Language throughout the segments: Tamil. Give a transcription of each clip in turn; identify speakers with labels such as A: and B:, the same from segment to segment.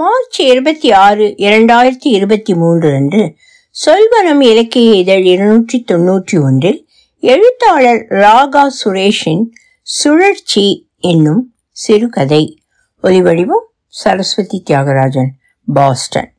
A: மார்ச் இருபத்தி ஆறு இரண்டாயிரத்தி இருபத்தி மூன்று அன்று சொல்வனம் இலக்கிய இதழ் இருநூற்றி தொன்னூற்றி ஒன்றில் எழுத்தாளர் ராகா சுரேஷின் சுழற்சி என்னும் சிறுகதை. ஒலிவடிவம் சரஸ்வதி தியாகராஜன் பாஸ்டன்.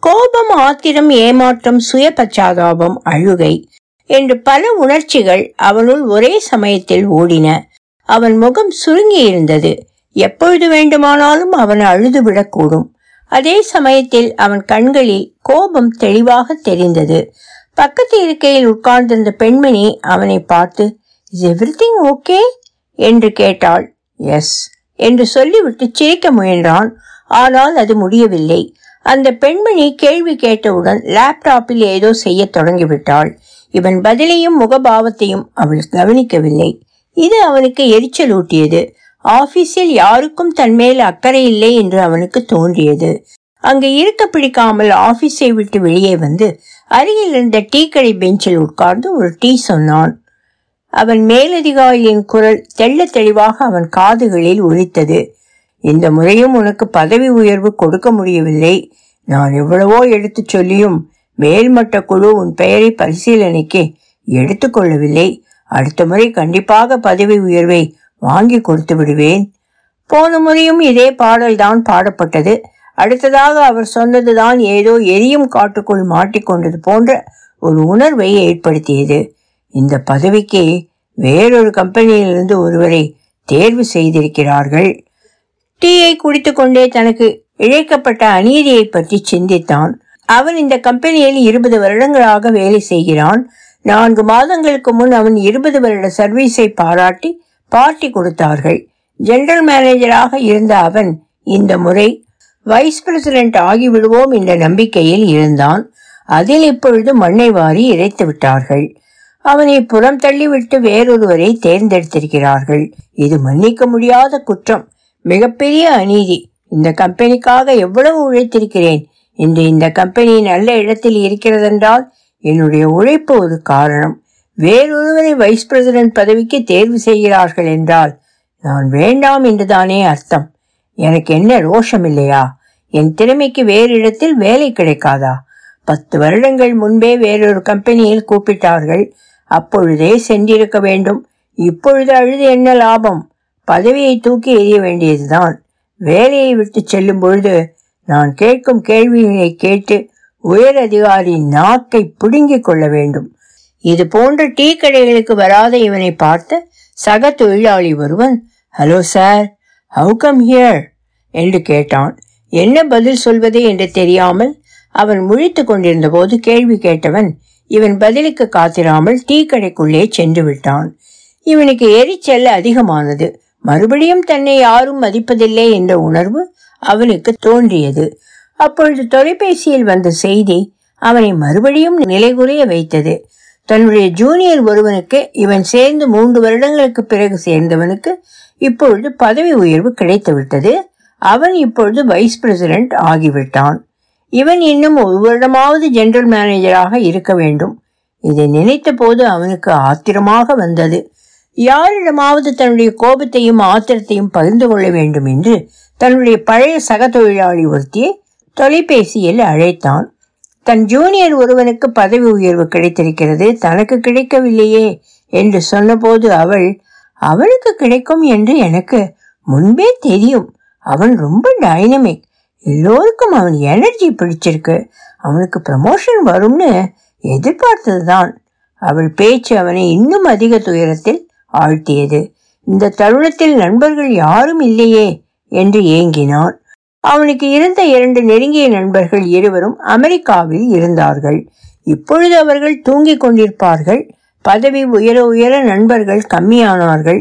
A: கோபம் ஆத்திரம் ஏமாற்றம் சுய பச்சாதாபம் அழுகை என்று பல உணர்ச்சிகள் அவனுள் ஒரே சமயத்தில் ஓடின. அவன் முகம் சுருங்கி இருந்தது எப்பொழுது வேண்டுமானாலும் அவன் அழுது விடக்கூடும் அதே சமயத்தில் அவன் கண்களில் கோபம் தெளிவாக தெரிந்தது. பக்கத்து இருக்கையில் உட்கார்ந்திருந்த பெண்மணி அவனை பார்த்து இஸ் எவ்ரிதிங் ஓகே என்று கேட்டாள். எஸ் என்று சொல்லிவிட்டு சிரிக்க முயன்றான். ஆனால் அது முடியவில்லை. அந்த பெண்மணி கேள்வி கேட்டவுடன் லேப்டாப்பில் ஏதோ செய்ய தொடங்கிவிட்டாள். இவன் பதிலையும் முகபாவத்தையும் அவள் கவனிக்கவில்லை. இது அவனுக்கு எரிச்சலூட்டியது. ஆபீஸில் யாருக்கும் தன்மேல் அக்கறை இல்லை என்று அவனுக்கு தோன்றியது. அங்கு இருக்க பிடிக்காமல் ஆபீஸை விட்டு வெளியே வந்து அருகில் இருந்த டீ கடை பெஞ்சில் உட்கார்ந்து ஒரு டீ சொன்னான். அவன் மேலதிகாரியின் குரல் தெள்ள தெளிவாக அவன் காதுகளில் ஒழித்தது இந்த முறையும் உனக்கு பதவி உயர்வு கொடுக்க முடியவில்லை. நான் எவ்வளவோ எடுத்து சொல்லியும் மேல்மட்ட குழு உன் பெயரை பரிசீலனைக்கு எடுத்துக்கொள்ளவில்லை அடுத்த முறை கண்டிப்பாக பதவி உயர்வை வாங்கி கொடுத்து விடுவேன். போன முறையும் இதே பாடல்தான் பாடப்பட்டது. அடுத்ததாக அவர் சொன்னதுதான் ஏதோ எரியும் காட்டுக்குள் மாட்டிக்கொண்டது போன்ற ஒரு உணர்வை ஏற்படுத்தியது. இந்த பதவிக்கு வேறொரு கம்பெனியிலிருந்து ஒருவரை தேர்வு செய்திருக்கிறார்கள். டீயை குடித்துக்கொண்டே தனக்கு இழைக்கப்பட்ட அநீதியை பற்றி சிந்தித்தான். அவன் இந்த கம்பெனியில் இருபது வருடங்களாக வேலை செய்கிறான். நான்கு மாதங்களுக்கு முன் அவன் இருபது வருட சர்வீஸை பாராட்டி பார்ட்டி கொடுத்தார்கள். ஜெனரல் மேனேஜராக இருந்த அவன் இந்த முறை வைஸ் பிரசிடென்ட் ஆகிவிடுவோம் என்ற நம்பிக்கையில் இருந்தான். அதில் இப்பொழுது மண்ணை வாரி இறைத்து விட்டார்கள். அவனை புறம் தள்ளிவிட்டு வேறொருவரை தேர்ந்தெடுத்திருக்கிறார்கள். இது மன்னிக்க முடியாத குற்றம். மிகப்பெரிய அநீதி. இந்த கம்பெனிக்காக எவ்வளவு உழைத்திருக்கிறேன்? இன்று இந்த கம்பெனி நல்ல இடத்தில் இருக்கிறதென்றால் என்னுடைய உழைப்பு ஒரு காரணம். வேறொருவரை வைஸ் பிரசிடென்ட் பதவிக்கு தேர்வு செய்கிறார்கள் என்றால் நான் வேண்டாம் என்றுதானே அர்த்தம். எனக்கு என்ன ரோஷம் இல்லையா? என் திறமைக்கு வேறு இடத்தில் வேலை கிடைக்காதா? பத்து வருடங்கள் முன்பே வேறொரு கம்பெனியில் கூப்பிட்டார்கள். அப்பொழுதே சென்றிருக்க வேண்டும். இப்பொழுது அழுது என்ன லாபம்? பதவியை தூக்கி எறிய வேண்டியதுதான். வேலையை விட்டு செல்லும் பொழுது நான் கேட்கும் கேள்வியினை கேட்டு உயர் அதிகாரி நாக்கை பிடுங்கிக் கொள்ள வேண்டும். இது போன்ற டீ கடைகளுக்கு வராத இவனை பார்த்த சக தொழிலாளி ஒருவன் hello sir how come here என்று கேட்டான். என்ன பதில் சொல்வது என்று தெரியாமல் அவன் முழித்து கொண்டிருந்த போது கேள்வி கேட்டவன் இவன் பதிலுக்கு காத்திராமல் டீ கடைக்குள்ளே சென்று விட்டான். இவனுக்கு எரிச்சல் அதிகமானது. மறுபடியும் தன்னை யாரும் மதிப்பதில்லை என்ற உணர்வு அவனுக்கு தோன்றியது. அப்பொழுது தொலைபேசியில் வந்த செய்தி அவனை மறுபடியும் நிலைகுறைய வைத்தது. தன்னுடைய ஜூனியர் ஒருவனுக்கு இவன் சேர்ந்து மூன்று வருடங்களுக்கு பிறகு சேர்ந்தவனுக்கு இப்பொழுது பதவி உயர்வு கிடைத்துவிட்டது. அவன் இப்பொழுது வைஸ் பிரசிடென்ட் ஆகிவிட்டான். இவன் இன்னும் ஒரு வருடமாவது ஜெனரல் மேனேஜராக இருக்க வேண்டும். இதை நினைத்த போது அவனுக்கு ஆத்திரமாக வந்தது. யாரிடமாவது தன்னுடைய கோபத்தையும் ஆத்திரத்தையும் பகிர்ந்து கொள்ள வேண்டும் என்று தன்னுடைய பழைய சக தொழிலாளி ஒருத்தியை தொலைபேசியில் அழைத்தான். தன் ஜூனியர் ஒருவனுக்கு பதவி உயர்வு கிடைத்திருக்கிறது. தனக்கு கிடைக்கவில்லையே என்று சொன்னபோது அவள் அவனுக்கு கிடைக்கும் என்று எனக்கு முன்பே தெரியும். அவன் ரொம்ப டைனமிக் எல்லோருக்கும் அவன் எனர்ஜி பிடிச்சிருக்கு. அவனுக்கு ப்ரமோஷன் வரும்னு எதிர்பார்த்ததுதான். அவள் பேச்சு அவனை இன்னும் அதிக துயரத்தில் ஆழ்த்தியது. இந்த தருணத்தில் நண்பர்கள் யாரும் இல்லையே என்று ஏங்கினான். அவனுக்கு இருந்த இரண்டு நெருங்கிய நண்பர்கள் இருவரும் அமெரிக்காவில் இருந்தார்கள். இப்பொழுது அவர்கள் தூங்கிக் கொண்டிருப்பார்கள். பதவி உயர உயர நண்பர்கள் கம்மியானார்கள்.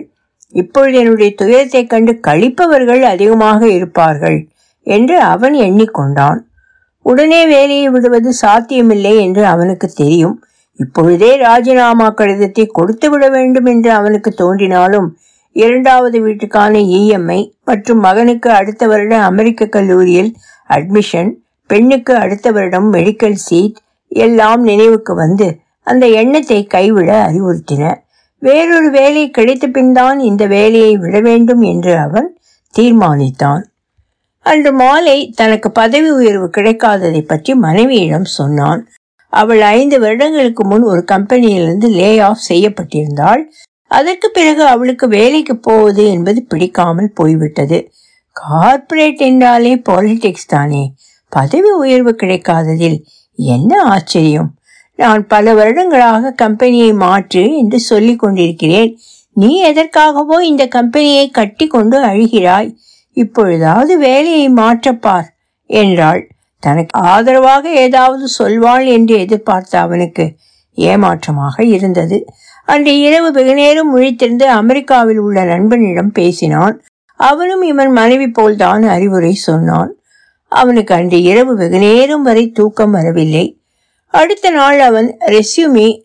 A: இப்பொழுது என்னுடைய துயரத்தை கண்டு கழிப்பவர்கள் அதிகமாக இருப்பார்கள் என்று அவன் எண்ணிக்கொண்டான். உடனே வேலையை விடுவது சாத்தியமில்லை என்று அவனுக்கு தெரியும். இப்பொழுதே ராஜினாமா கடிதத்தை கொடுத்து விட வேண்டும் என்று அவனுக்கு தோன்றினாலும் இரண்டாவது வீட்டுக்கான இஎம்ஐ மற்றும் மகனுக்கு அடுத்த வருடம் அமெரிக்க கல்லூரியில் அட்மிஷன் பெண்ணுக்கு அடுத்த வருடம் மெடிக்கல் சீட் எல்லாம் நினைவுக்கு வந்து அந்த எண்ணத்தை கைவிட அறிவுறுத்தின. வேறொரு வேலை கிடைத்த பின்தான் இந்த வேலையை விட வேண்டும் என்று அவன் தீர்மானித்தான். அன்று மாலை தனக்கு பதவி உயர்வு கிடைக்காததை பற்றி மனைவியிடம் சொன்னான். அவள் ஐந்து வருடங்களுக்கு முன் ஒரு கம்பெனியிலிருந்து லே ஆஃப் செய்யப்பட்டிருந்தாள். அதற்கு பிறகு அவளுக்கு வேலைக்கு போவது என்பது பிடிக்காமல் போய்விட்டது. கார்ப்பரேட் என்றாலே பாலிடிக்ஸ் தானே. பதவி உயர்வு கிடைக்காததில் என்ன ஆச்சரியம்? நான் பல வருடங்களாக கம்பெனியை மாற்று என்று சொல்லிக் கொண்டிருக்கிறேன். நீ எதற்காகவோ இந்த கம்பெனியை கட்டி கொண்டு அழுகிறாய். இப்பொழுதாவது வேலையை மாற்றப்பார் என்றாள். தனக்கு ஆதரவாக ஏதாவது சொல்வாள் என்று எதிர்பார்த்த அவனுக்கு ஏமாற்றமாக இருந்தது. அன்று இரவு வெகுநேரம் முழித்திருந்து அமெரிக்காவில் உள்ள நண்பனிடம் பேசினான். அவனும் இவன் மனைவி போல்தான் அறிவுரை சொன்னான். அவனுக்கு அன்று இரவு வெகுநேரம் வரை தூக்கம் வரவில்லை. அடுத்த நாள் அவன் ரெஸ்யூமி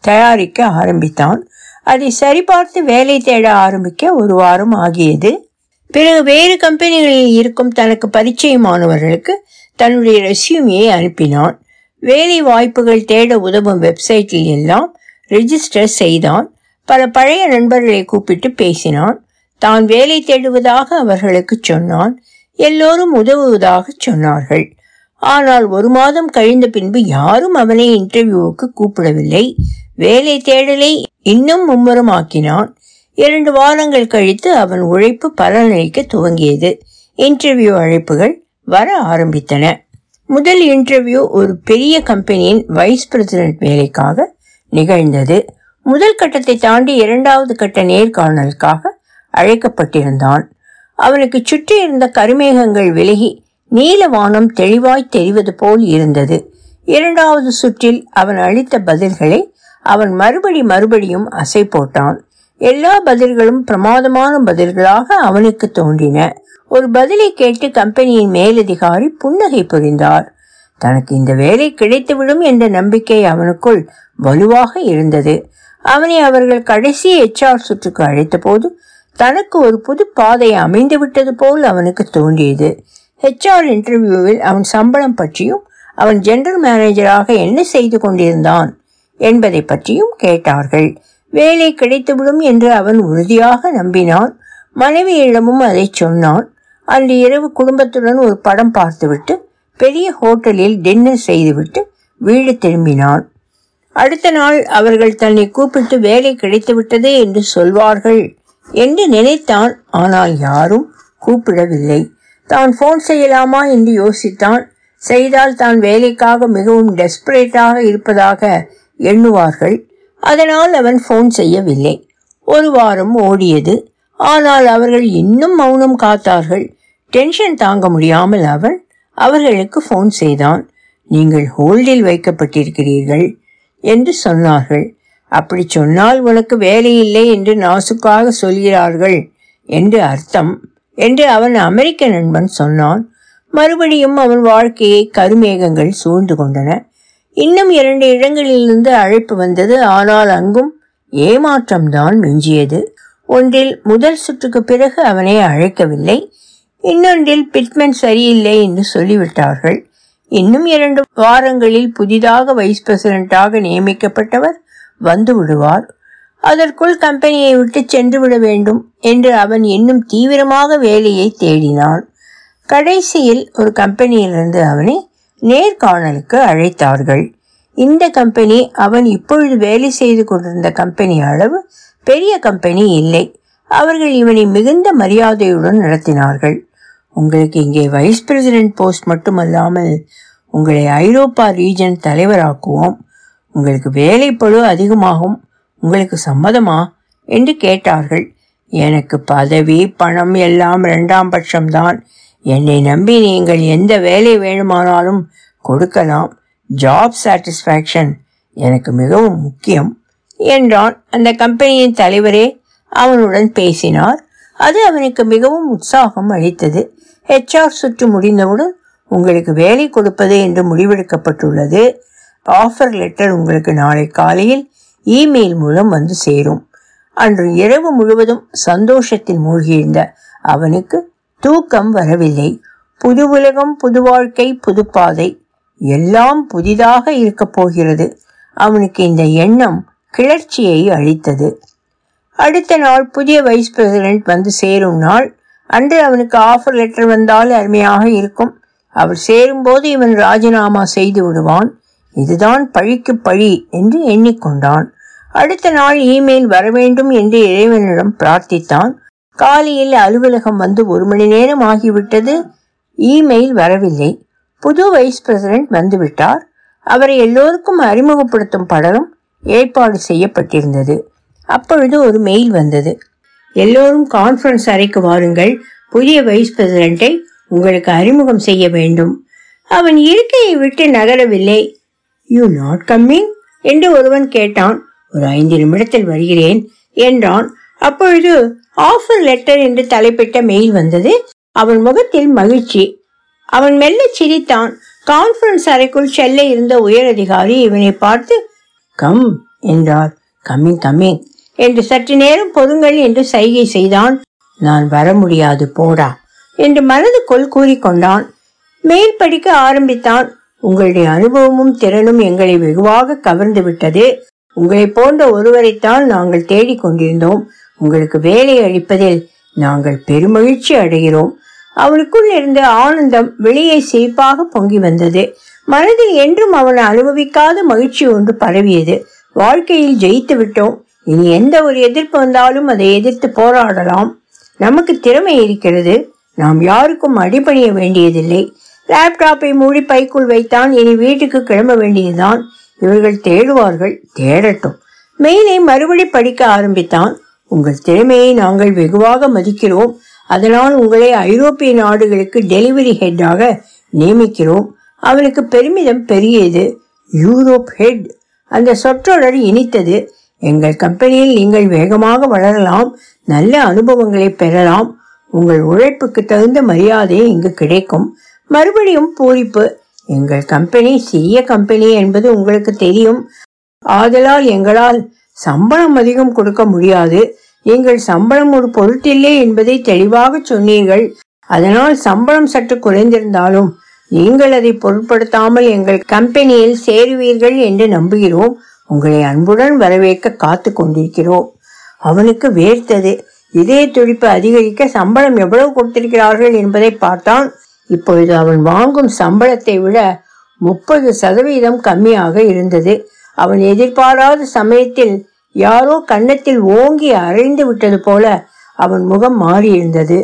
A: தயாரிக்க ஆரம்பித்தான். அதை சரிபார்த்து வேலை தேட ஆரம்பிக்க ஒரு வாரம் ஆகியது. பிறகு வேறு கம்பெனிகளில் இருக்கும் தனக்கு பரிச்சயமானவர்களுக்கு தன்னுடைய ரெஸ்யூமியை அனுப்பினான். வேலை வாய்ப்புகள் தேட உதவும் வெப்சைட்டில் எல்லாம் ரிஜிஸ்டர் செய்தான். பல பழைய நண்பர்களை கூப்பிட்டு பேசினான். தான் வேலை தேடுவதாக அவர்களுக்கு சொன்னான். எல்லோரும் உதவுவதாக சொன்னார்கள். ஆனால் ஒரு மாதம் கழிந்த பின்பு யாரும் அவனை இன்டர்வியூவுக்கு கூப்பிடவில்லை. வேலை தேடலை இன்னும் மும்முரமாக்கினான். இரண்டு வாரங்கள் கழித்து அவன் உழைப்பு பலனளிக்க துவங்கியது. இன்டர்வியூ அழைப்புகள் வர ஆரம்பித்தன. முதல் இன்டர்வியூ ஒரு பெரிய கம்பெனியின் வைஸ் பிரசிடென்ட் வேலைக்காக நிகழ்ந்தது. முதல் கட்டத்தை தாண்டி இரண்டாவது கட்ட நேர்காணலுக்காக அழைக்கப்பட்டிருந்தான். அவனுக்கு சுற்றி இருந்த கருமேகங்கள் விலகி நீல வானம் தெளிவாய் தெரிவது போல் இருந்தது. இரண்டாவது சுற்றில் அவன் அளித்த பதில்களை அவன் மறுபடி மறுபடியும் அசை போட்டான். எல்லா பதில்களும் பிரமாதமான பதில்களாக அவனுக்கு தோன்றின. ஒரு பதிலை கேட்டு கம்பெனியின் மேலதிகாரி புன்னகை புரிந்தார். தனக்கு இந்த வேலை கிடைத்துவிடும் என்ற நம்பிக்கை அவனுக்குள் வலுவாக இருந்தது. அவனை அவர்கள் கடைசி எச்ஆர் சுற்றுக்கு அழைத்த போது தனக்கு ஒரு புது பாதை அமைந்து விட்டது போல் அவனுக்கு தோன்றியது. ஹெச்ஆர் இன்டர்வியூவில் அவன் சம்பளம் பற்றியும் அவன் ஜெனரல் மேனேஜராக என்ன செய்து கொண்டிருந்தான் என்பதை பற்றியும் கேட்டார்கள். வேலை கிடைத்துவிடும் என்று அவன் உறுதியாக நம்பினான். மனைவியிடமும் அதை சொன்னான். அன்று இரவு குடும்பத்துடன் ஒரு படம் பார்த்துவிட்டு பெரிய ஹோட்டலில் டின்னர் செய்துவிட்டு வீடு திரும்பினான் அடுத்த நாள் அவர்கள் தன்னை கூப்பிட்டு வேலை கிடைத்துவிட்டது என்று சொல்வார்கள் என்று நினைத்தான். ஆனால் யாரும் கூப்பிடவில்லை. தான் ஃபோன் செய்யலாமா என்று யோசித்தான். செய்தால் தான் வேலைக்காக மிகவும் டெஸ்பரேட்டாக இருப்பதாக எண்ணுவார்கள். அதனால் அவன் ஃபோன் செய்யவில்லை. ஒரு வாரம் ஓடியது. ஆனால் அவர்கள் இன்னும் மௌனம் காத்தார்கள். டென்ஷன் தாங்க முடியாமல் அவன் அவர்களுக்கு ஃபோன் செய்தான். நீங்கள் ஹோல்டில் வைக்கப்பட்டிருக்கிறீர்கள் என்று சொன்னார்கள். அப்படி சொன்னால் உனக்கு வேலை இல்லை என்று நாசுக்காக சொல்கிறார்கள் என்று அர்த்தம் என்று அவன் அமெரிக்க நண்பன் சொன்னான். மறுபடியும் அவன் வாழ்க்கையை கருமேகங்கள் சூழ்ந்து கொண்டன. இன்னும் இரண்டு இடங்களிலிருந்து அழைப்பு வந்தது. ஆனால் அங்கும் ஏமாற்றம்தான் மிஞ்சியது. ஒன்றில் முதல் சுற்றுக்கு பிறகு அவனை அழைக்கவில்லை. இன்னொன்றில் பிட்மெண்ட் சரியில்லை என்று சொல்லிவிட்டார்கள். இன்னும் இரண்டு வாரங்களில் புதிதாக வைஸ் பிரசிடென்டாக நியமிக்கப்பட்டவர் வந்து விடுவார். அதற்குள் கம்பெனியை விட்டு சென்று விட வேண்டும் என்று அவன் இன்னும் தீவிரமாக வேலையை தேடினான். கடைசியில் ஒரு கம்பெனியிலிருந்து அவனை நேர்காணலுக்கு அழைத்தார்கள். இந்த கம்பெனி அவன் இப்பொழுது வேலை செய்து கொண்டிருந்த கம்பெனி அளவு பெரிய கம்பெனி இல்லை. அவர்கள் இவனை மிகுந்த மரியாதையுடன் நடத்தினார்கள். உங்களுக்கு இங்கே வைஸ் பிரசிடென்ட் போஸ்ட் மட்டுமல்லாமல் உங்களை ஐரோப்பா ரீஜன் தலைவராக்குவோம். உங்களுக்கு வேலைப்பழு அதிகமாகும். உங்களுக்கு சம்மதமா? என்று கேட்டார்கள். எனக்கு பதவி பணம் எல்லாம் இரண்டாம் பட்சம்தான். என்னை நம்பி நீங்கள் எந்த வேலை வேணுமானாலும் கொடுக்கலாம். ஜாப் சாட்டிஸ்ஃபேக்ஷன் எனக்கு மிகவும் முக்கியம் என்றான் அந்த கம்பெனியின் தலைவரே. அவனுடன் பேசினார். அது அவனுக்கு மிகவும் உற்சாகம் அளித்தது. ஹெச்ஆர் சுற்று முடிந்தவுடன் உங்களுக்கு வேலை கொடுப்பது என்று முடிவெடுக்கப்பட்டுள்ளது. ஆஃபர் லெட்டர் உங்களுக்கு நாளை காலையில் இமெயில் மூலம் வந்து சேரும். அன்று இரவு முழுவதும் சந்தோஷத்தில் மூழ்கியிருந்த அவனுக்கு தூக்கம் வரவில்லை. புது உலகம் புது வாழ்க்கை புது பாதை எல்லாம் புதிதாக இருக்கப் போகிறது. அவனுக்கு இந்த எண்ணம் கிளர்ச்சியை அளித்தது. அடுத்த நாள் புதிய வைஸ் பிரசிடென்ட் வந்து சேரும் நாள் அன்று அவனுக்கு ஆஃபர் லெட்டர் வந்தால் அருமையாக இருக்கும். அவர் சேரும்போது இவன் ராஜினாமா செய்து விடுவான். இதுதான் பழிக்கு பழி என்று எண்ணிக்கொண்டான். அடுத்த நாள் இமெயில் வர வேண்டும் என்று இறைவனிடம் பிரார்த்தித்தான். காலையில் அலுவலகம் வந்து ஒரு மணி நேரம் ஆகிவிட்டது. இமெயில் வரவில்லை. புது வைஸ் பிரசிடென்ட் வந்துவிட்டார். அவரை எல்லோருக்கும் அறிமுகப்படுத்தும் படலும் ஏற்பாடு செய்யப்பட்டிருந்தது. அப்பொழுது ஒரு மெயில் வந்தது. எல்லோரும் கான்ஃபரன்ஸ் அறைக்கு வாருங்கள். புதிய வைஸ் பிரசிடென்ட்டை உங்களுக்கு அறிமுகம் செய்ய வேண்டும். அவன் இருக்கையை விட்டு நகரவில்லை. யூ நாட் கம்மிங் என்று ஒருவன் கேட்டான். ஒரு ஐந்து நிமிடத்தில் வருகிறேன் என்றான். அப்பொழுது ஆஃபர் லெட்டர் என்று தலைப்பிட்ட மெயில் வந்தது. அவன் முகத்தில் மகிழ்ச்சி. அவன் மெல்ல சிரித்தான். கான்ஃபரன்ஸ் அறைக்குள் செல்ல இருந்த உயர் அதிகாரி இவனை பார்த்து கம் என்றார். கம்மிங் கம்மிங் என்று சற்று நேரம் பொதுங்கள் என்று சைகை செய்தான். நான் வர முடியாது போடா என்று மனதுக்குள் கூறிக்கொண்டான். மேல் படிக்க ஆரம்பித்தான். உங்களுடைய அனுபவமும் திறனும் எங்களை வெகுவாக கவர்ந்து விட்டது. உங்களை போன்ற ஒருவரைத்தான் நாங்கள் தேடிக்கொண்டிருந்தோம் உங்களுக்கு வேலை அளிப்பதில் நாங்கள் பெருமகிழ்ச்சி அடைகிறோம். அவனுக்குள் இருந்த ஆனந்தம் வெளியே சிரிப்பாக பொங்கி வந்தது. மனதில் என்றும் அவன் அனுபவிக்காத மகிழ்ச்சி ஒன்று பரவியது. வாழ்க்கையில் ஜெயித்து விட்டோம். இனி எந்த ஒரு எதிர்ப்பு வந்தாலும் அதை எதிர்த்து போராடலாம். நமக்கு திறமை இருக்கிறது. நாம் யாருக்கும் அடிபணிய வேண்டியதில்லை. லேப்டாப்பை மூடி பைக்குள் வைத்தான் இனி வீட்டுக்கு கிளம்ப வேண்டியதுதான். இவர்கள் தேடுவார்கள் தேடட்டும். மெயிலை மறுபடி படிக்க ஆரம்பித்தான். உங்கள் திறமையை நாங்கள் வெகுவாக மதிக்கிறோம். அதனால் உங்களை ஐரோப்பிய நாடுகளுக்கு டெலிவரி ஹெட்டாக நியமிக்கிறோம். அவனுக்கு பெருமிதம் பெரியது. யூரோப் ஹெட் அந்த சொற்றொடர் இனித்தது. எங்கள் கம்பெனியில் நீங்கள் வேகமாக வளரலாம் நல்ல அனுபவங்களை பெறலாம். உங்கள் உழைப்புக்கு தகுந்த மரியாதை இங்கு கிடைக்கும். மறுபடியும் பூரிப்பு. எங்கள் கம்பெனி சிறிய கம்பெனி என்பது உங்களுக்கு தெரியும். ஆதலால் எங்களால் சம்பளம் அதிகம் கொடுக்க முடியாது. நீங்கள் சம்பளம் ஒரு பொருட்டில்லை என்பதை தெளிவாக சொன்னீர்கள். அதனால் சம்பளம் சற்று குறைந்திருந்தாலும் நீங்கள் அதை பொருட்படுத்தாமல் எங்கள் கம்பெனியில் சேருவீர்கள் என்று நம்புகிறோம். உங்களை அன்புடன் வரவேற்க காத்து கொண்டிருக்கிறோம் அவனுக்கு வேர்த்தது. இதய துடிப்பு அதிகரிக்க சம்பளம் எவ்வளவு கொடுத்திருக்கிறார்கள் என்பதை பார்த்தான். இப்பொழுது அவன் வாங்கும் சம்பளத்தை விட முப்பது சதவீதம் கம்மியாக இருந்தது. அவன் எதிர்பாராத சமயத்தில் யாரோ கன்னத்தில் ஓங்கி அரைந்து விட்டது போல அவன் முகம் மாறியிருந்தது.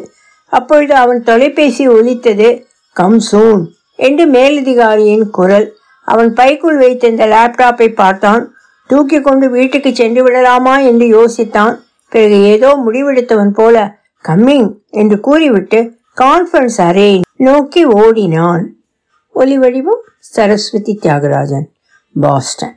A: அப்பொழுது அவன் தொலைபேசி ஒலித்தது கம் சூன் என்று மேலதிகாரியின் குரல். அவன் பைக்குள் வைத்திருந்த லேப்டாப்பை பார்த்தான். தூக்கி கொண்டு வீட்டுக்கு சென்று விடலாமா என்று யோசித்தான். பிறகு ஏதோ முடிவெடுத்தவன் போல கம்மிங் என்று கூறிவிட்டு கான்ஃபரன்ஸ் அரே நோக்கி ஓடினான். ஒலி வடிவம் சரஸ்வதி தியாகராஜன் பாஸ்டன்.